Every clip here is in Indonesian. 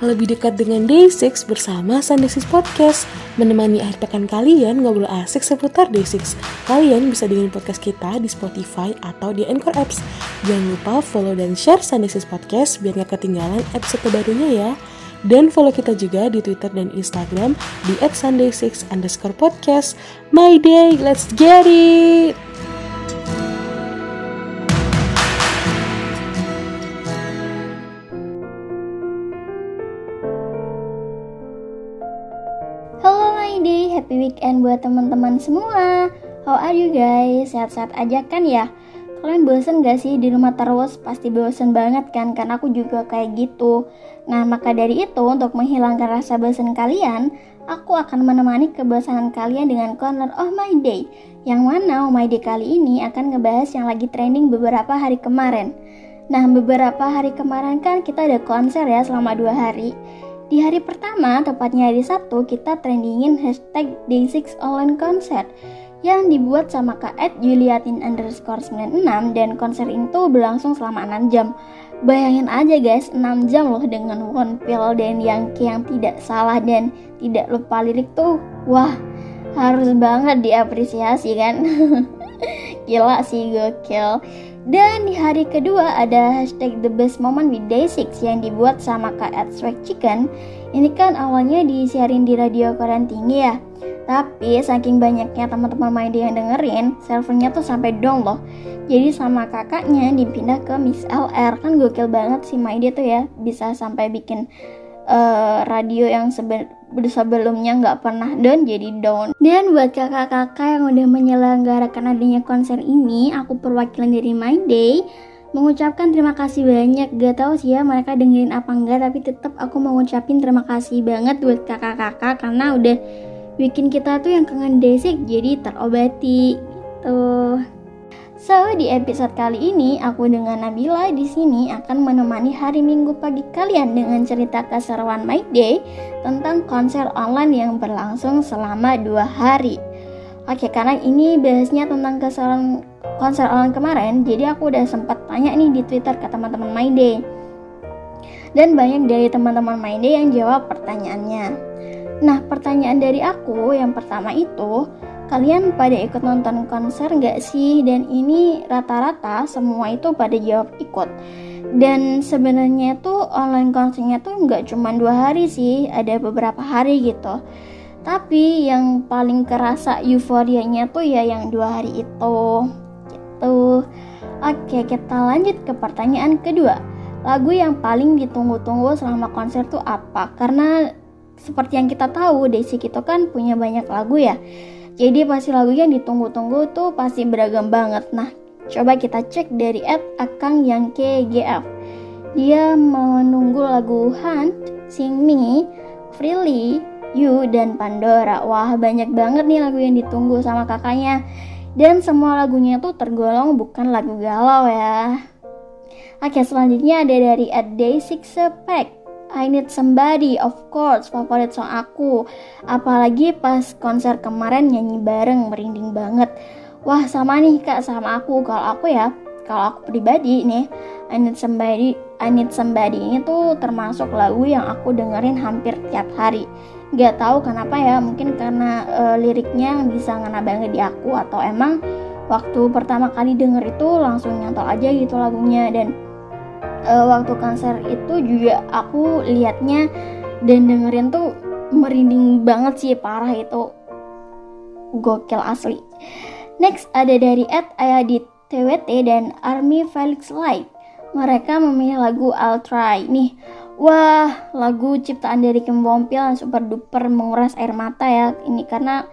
lebih dekat dengan Day6 bersama Sunday6 Podcast. Menemani akhir pekan kalian ngobrol asik seputar Day6. Kalian bisa dengerin podcast kita di Spotify atau di Anchor Apps. Jangan lupa follow dan share Sunday6 Podcast biar gak ketinggalan episode terbarunya ya. Dan follow kita juga di Twitter dan Instagram di @sunday6 underscore podcast. My day, let's get it! Weekend buat teman-teman semua. How are you guys? Sehat-sehat aja kan ya? Kalian bosen gak sih di rumah terus? Pasti bosen banget kan? Kan aku juga kayak gitu. Nah, maka dari itu untuk menghilangkan rasa bosan kalian, aku akan menemani kebosanan kalian dengan Corner of My Day. Yang mana oh My Day kali ini akan ngebahas yang lagi trending beberapa hari kemarin. Nah, beberapa hari kemarin kan kita ada konser ya selama dua hari. Di hari pertama, tepatnya hari Sabtu, kita trendingin hashtag Day6 Online Concert yang dibuat sama Kak Ed Juliatin underscore 96 dan konser itu berlangsung selama 6 jam. Bayangin aja guys, 6 jam loh dengan one pill dan yang yang tidak salah dan tidak lupa lirik tuh. Wah, harus banget diapresiasi kan. Gila sih gokil. Dan di hari kedua ada hashtag The Best Moment with Day6 yang dibuat sama Kak Swag Chicken. Ini kan awalnya disiarin di radio Korean Tinggi ya. Tapi saking banyaknya teman-teman main yang dengerin, servernya tuh sampai dong loh. Jadi sama kakaknya dipindah ke Miss LR. Kan gokil banget sih Maide tuh ya. Bisa sampai bikin uh, radio yang sebe sebelumnya nggak pernah down jadi down. Dan buat kakak-kakak yang udah menyelenggarakan adanya konser ini, aku perwakilan dari My Day mengucapkan terima kasih banyak. Gak tau sih ya mereka dengerin apa enggak, tapi tetap aku mengucapin terima kasih banget buat kakak-kakak karena udah bikin kita tuh yang kangen desik jadi terobati gitu. So, di episode kali ini aku dengan Nabila di sini akan menemani hari Minggu pagi kalian dengan cerita keseruan My Day tentang konser online yang berlangsung selama dua hari. Oke, karena ini bahasnya tentang keseruan konser online kemarin, jadi aku udah sempat tanya nih di Twitter ke teman-teman My Day. Dan banyak dari teman-teman My Day yang jawab pertanyaannya. Nah, pertanyaan dari aku yang pertama itu, Kalian pada ikut nonton konser nggak sih? Dan ini rata-rata semua itu pada jawab ikut. Dan sebenarnya tuh online konsernya tuh nggak cuma dua hari sih, ada beberapa hari gitu. Tapi yang paling kerasa euforianya tuh ya yang dua hari itu. Gitu. Oke, kita lanjut ke pertanyaan kedua. Lagu yang paling ditunggu-tunggu selama konser tuh apa? Karena seperti yang kita tahu, Desi itu kan punya banyak lagu ya. Jadi pasti lagu yang ditunggu-tunggu tuh pasti beragam banget. Nah, coba kita cek dari at Akang yang KGF. Dia menunggu lagu Hunt, Sing Me, Freely, You, dan Pandora. Wah, banyak banget nih lagu yang ditunggu sama kakaknya. Dan semua lagunya tuh tergolong bukan lagu galau ya. Oke, selanjutnya ada dari at Day Six Pack. I Need Somebody, of course, favorit song aku. Apalagi pas konser kemarin nyanyi bareng, merinding banget. Wah, sama nih kak, sama aku. Kalau aku ya, kalau aku pribadi nih, I Need Somebody, I Need Somebody ini tuh termasuk lagu yang aku dengerin hampir tiap hari. Gak tahu kenapa ya, mungkin karena uh, liriknya bisa ngena banget di aku atau emang waktu pertama kali denger itu langsung nyantol aja gitu lagunya dan uh, waktu konser itu juga aku liatnya dan dengerin tuh merinding banget sih parah itu. Gokil asli. Next ada dari Ed Ayadit TWT dan Army Felix Light. Mereka memilih lagu I'll Try. Nih wah lagu ciptaan dari Kim Bompil super duper menguras air mata ya. Ini karena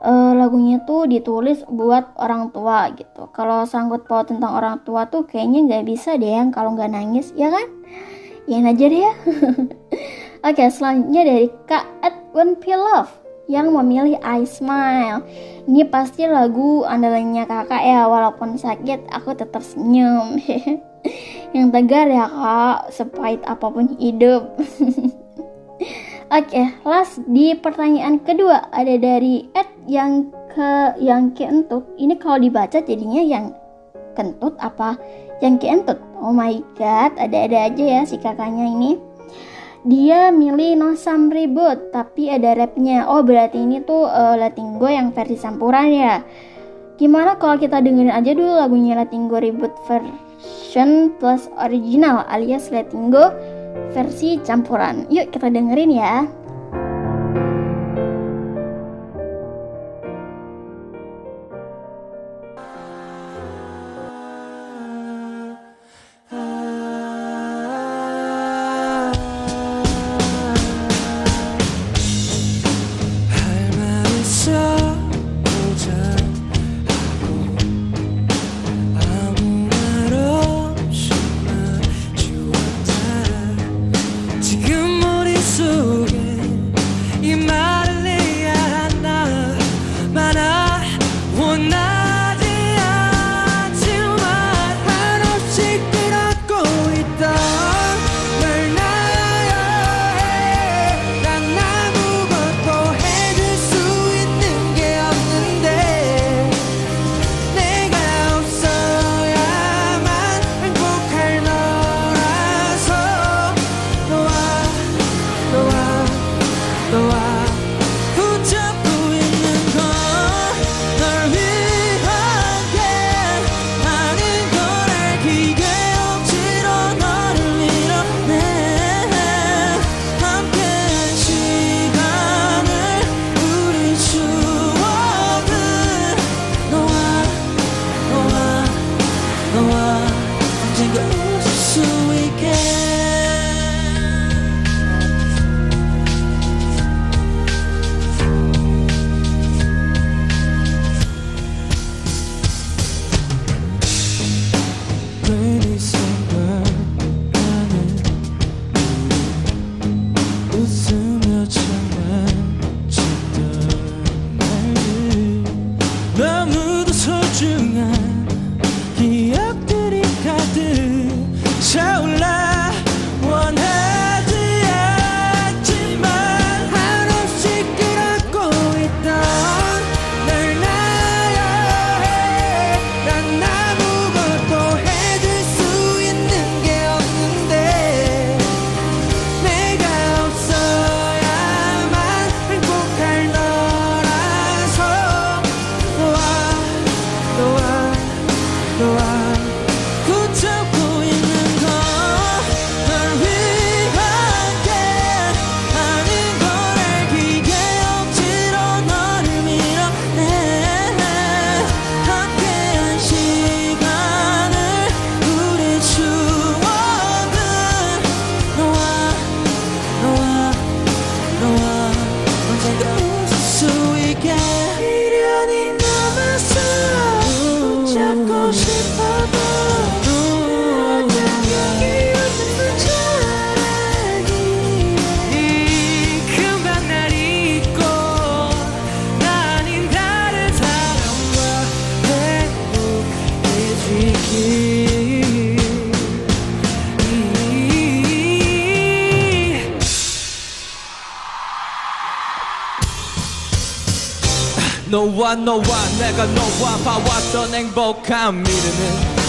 uh, lagunya tuh ditulis buat orang tua gitu. Kalau sangkut paut tentang orang tua tuh kayaknya nggak bisa deh yang kalau nggak nangis, ya kan? Ya aja deh ya. Oke, selanjutnya dari Kak Edwin P. Love yang memilih I Smile. Ini pasti lagu andalannya kakak ya, walaupun sakit aku tetap senyum. yang tegar ya kak, sepahit apa pun hidup. Oke, last di pertanyaan kedua ada dari Ed yang ke yang kentut. Ini kalau dibaca jadinya yang kentut apa yang kentut? Oh my god, ada-ada aja ya si kakaknya ini. dia milih No Some Reboot tapi ada rapnya. Oh berarti ini tuh uh, Letting Go yang versi campuran ya. Gimana kalau kita dengerin aja dulu lagunya Letting Go Reboot version plus original alias Letting Go versi campuran. Yuk kita dengerin ya. so so we can. 너와 너와 내가 너와 봐왔던 행복한 미래는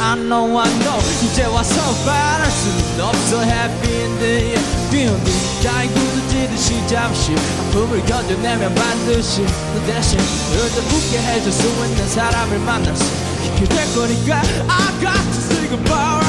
I know I know 이제 와서 바랄 수는 없어. Happy in the end 뛰어든 가이 굳어지듯이 잠시 아픔을 견뎌내면 반드시 너 대신 너를 웃게 해줄 수 있는 사람을 만날 수 있게 될 거니까 I got to say goodbye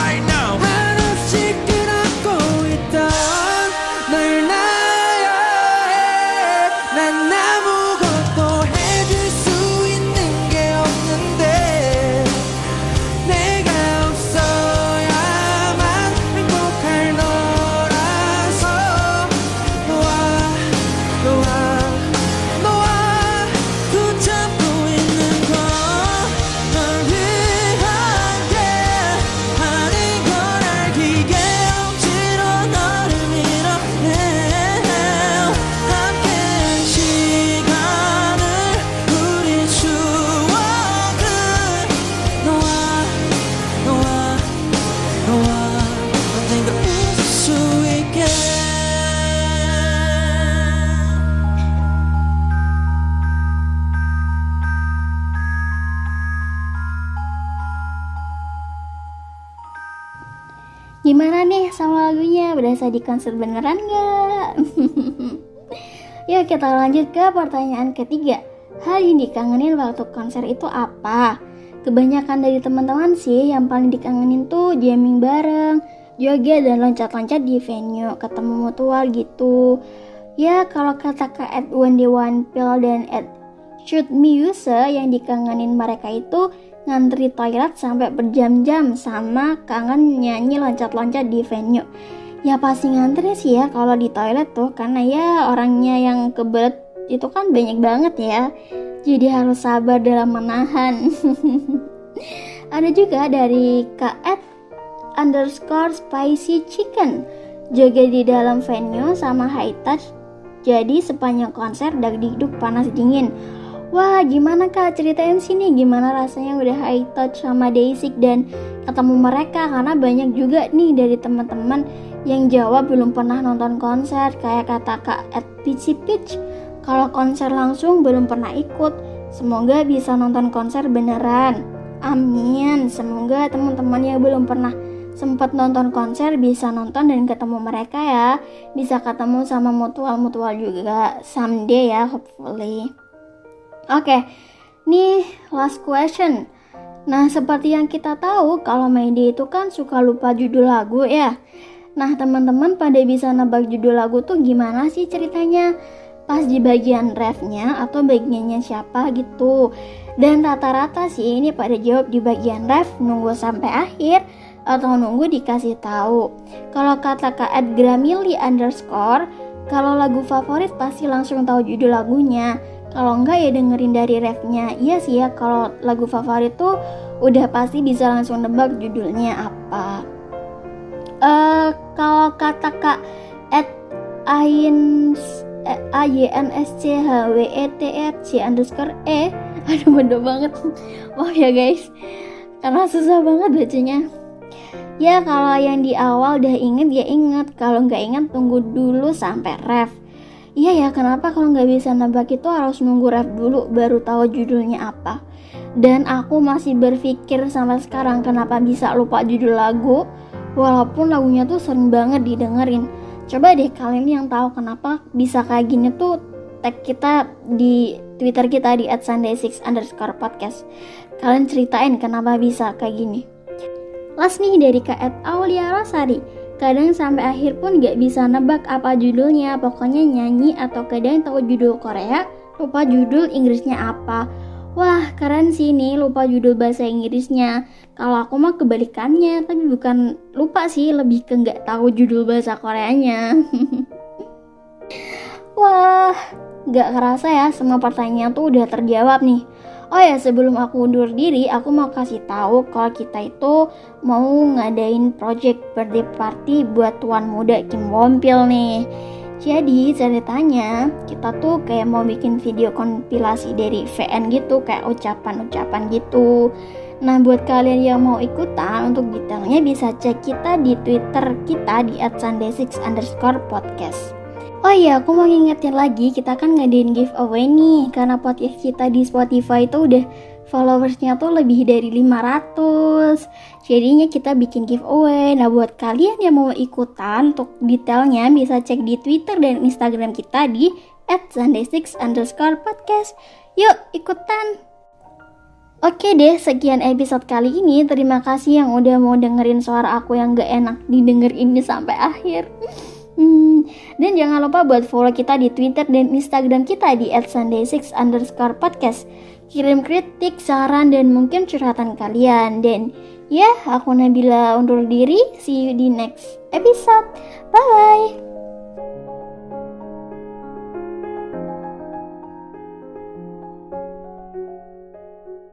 Gimana nih sama lagunya? Berasa di konser beneran gak? Yuk kita lanjut ke pertanyaan ketiga. Hal yang dikangenin waktu konser itu apa? Kebanyakan dari teman-teman sih yang paling dikangenin tuh jamming bareng, joget dan loncat-loncat di venue, ketemu mutual gitu. Ya kalau kata Kak Ed One One Pill dan Ed Shoot Me Use yang dikangenin mereka itu ngantri toilet sampai berjam-jam sama kangen nyanyi loncat-loncat di venue. Ya pasti ngantri sih ya kalau di toilet tuh karena ya orangnya yang kebelet itu kan banyak banget ya. Jadi harus sabar dalam menahan. Ada juga dari Kak underscore spicy chicken juga di dalam venue sama high touch jadi sepanjang konser dagdikduk panas dingin Wah gimana kak? Ceritain sini gimana rasanya udah high touch sama Daisy dan ketemu mereka? Karena banyak juga nih dari teman-teman yang jawab belum pernah nonton konser. Kayak kata kak at Peachy Peach kalau konser langsung belum pernah ikut. Semoga bisa nonton konser beneran. Amin. Semoga teman-teman yang belum pernah sempat nonton konser bisa nonton dan ketemu mereka ya. Bisa ketemu sama mutual-mutual juga someday ya hopefully Oke, nih last question. Nah, seperti yang kita tahu, kalau Mayday itu kan suka lupa judul lagu ya. Nah, teman-teman pada bisa nebak judul lagu tuh gimana sih ceritanya? Pas di bagian refnya atau bagiannya siapa gitu. Dan rata-rata sih ini pada jawab di bagian ref nunggu sampai akhir atau nunggu dikasih tahu. Kalau kata Kak Edgramili underscore, kalau lagu favorit pasti langsung tahu judul lagunya kalau enggak ya dengerin dari refnya. Iya sih ya kalau lagu favorit tuh udah pasti bisa langsung nebak judulnya apa. Uh, kalau kata kak at ain a y n s c h w e t r c underscore e. Aduh bodoh banget. Oh ya guys. Karena susah banget bacanya. Ya kalau yang di awal udah inget ya inget. Kalau nggak inget tunggu dulu sampai ref Iya ya, kenapa kalau nggak bisa nebak itu harus nunggu rap dulu baru tahu judulnya apa? Dan aku masih berpikir sampai sekarang kenapa bisa lupa judul lagu, walaupun lagunya tuh sering banget didengerin. Coba deh kalian yang tahu kenapa bisa kayak gini tuh tag kita di Twitter kita di @sunday6 underscore podcast. Kalian ceritain kenapa bisa kayak gini. Last nih dari Kak Aulia Rosari. Kadang sampai akhir pun gak bisa nebak apa judulnya, pokoknya nyanyi atau kadang tahu judul Korea, lupa judul Inggrisnya apa. Wah, keren sih ini lupa judul bahasa Inggrisnya. Kalau aku mah kebalikannya, tapi bukan lupa sih, lebih ke nggak tahu judul bahasa Koreanya. Wah, nggak kerasa ya semua pertanyaan tuh udah terjawab nih. Oh ya, sebelum aku undur diri, aku mau kasih tahu kalau kita itu mau ngadain project birthday party buat tuan muda Kim Wompil nih. Jadi ceritanya kita tuh kayak mau bikin video kompilasi dari VN gitu, kayak ucapan-ucapan gitu. Nah buat kalian yang mau ikutan untuk detailnya bisa cek kita di Twitter kita di @sunday6 underscore podcast. Oh iya, aku mau ngingetin lagi, kita kan ngadain giveaway nih, karena podcast kita di Spotify itu udah followersnya tuh lebih dari 500 Jadinya kita bikin giveaway Nah buat kalian yang mau ikutan Untuk detailnya bisa cek di Twitter dan Instagram kita di At Sunday6 underscore podcast Yuk ikutan Oke deh, sekian episode kali ini. Terima kasih yang udah mau dengerin suara aku yang gak enak didengar ini sampai akhir. Dan jangan lupa buat follow kita di Twitter dan Instagram kita di @sunday6 underscore podcast. Kirim kritik, saran, dan mungkin curhatan kalian. Dan ya, aku Nabila undur diri. See you di next episode. Bye!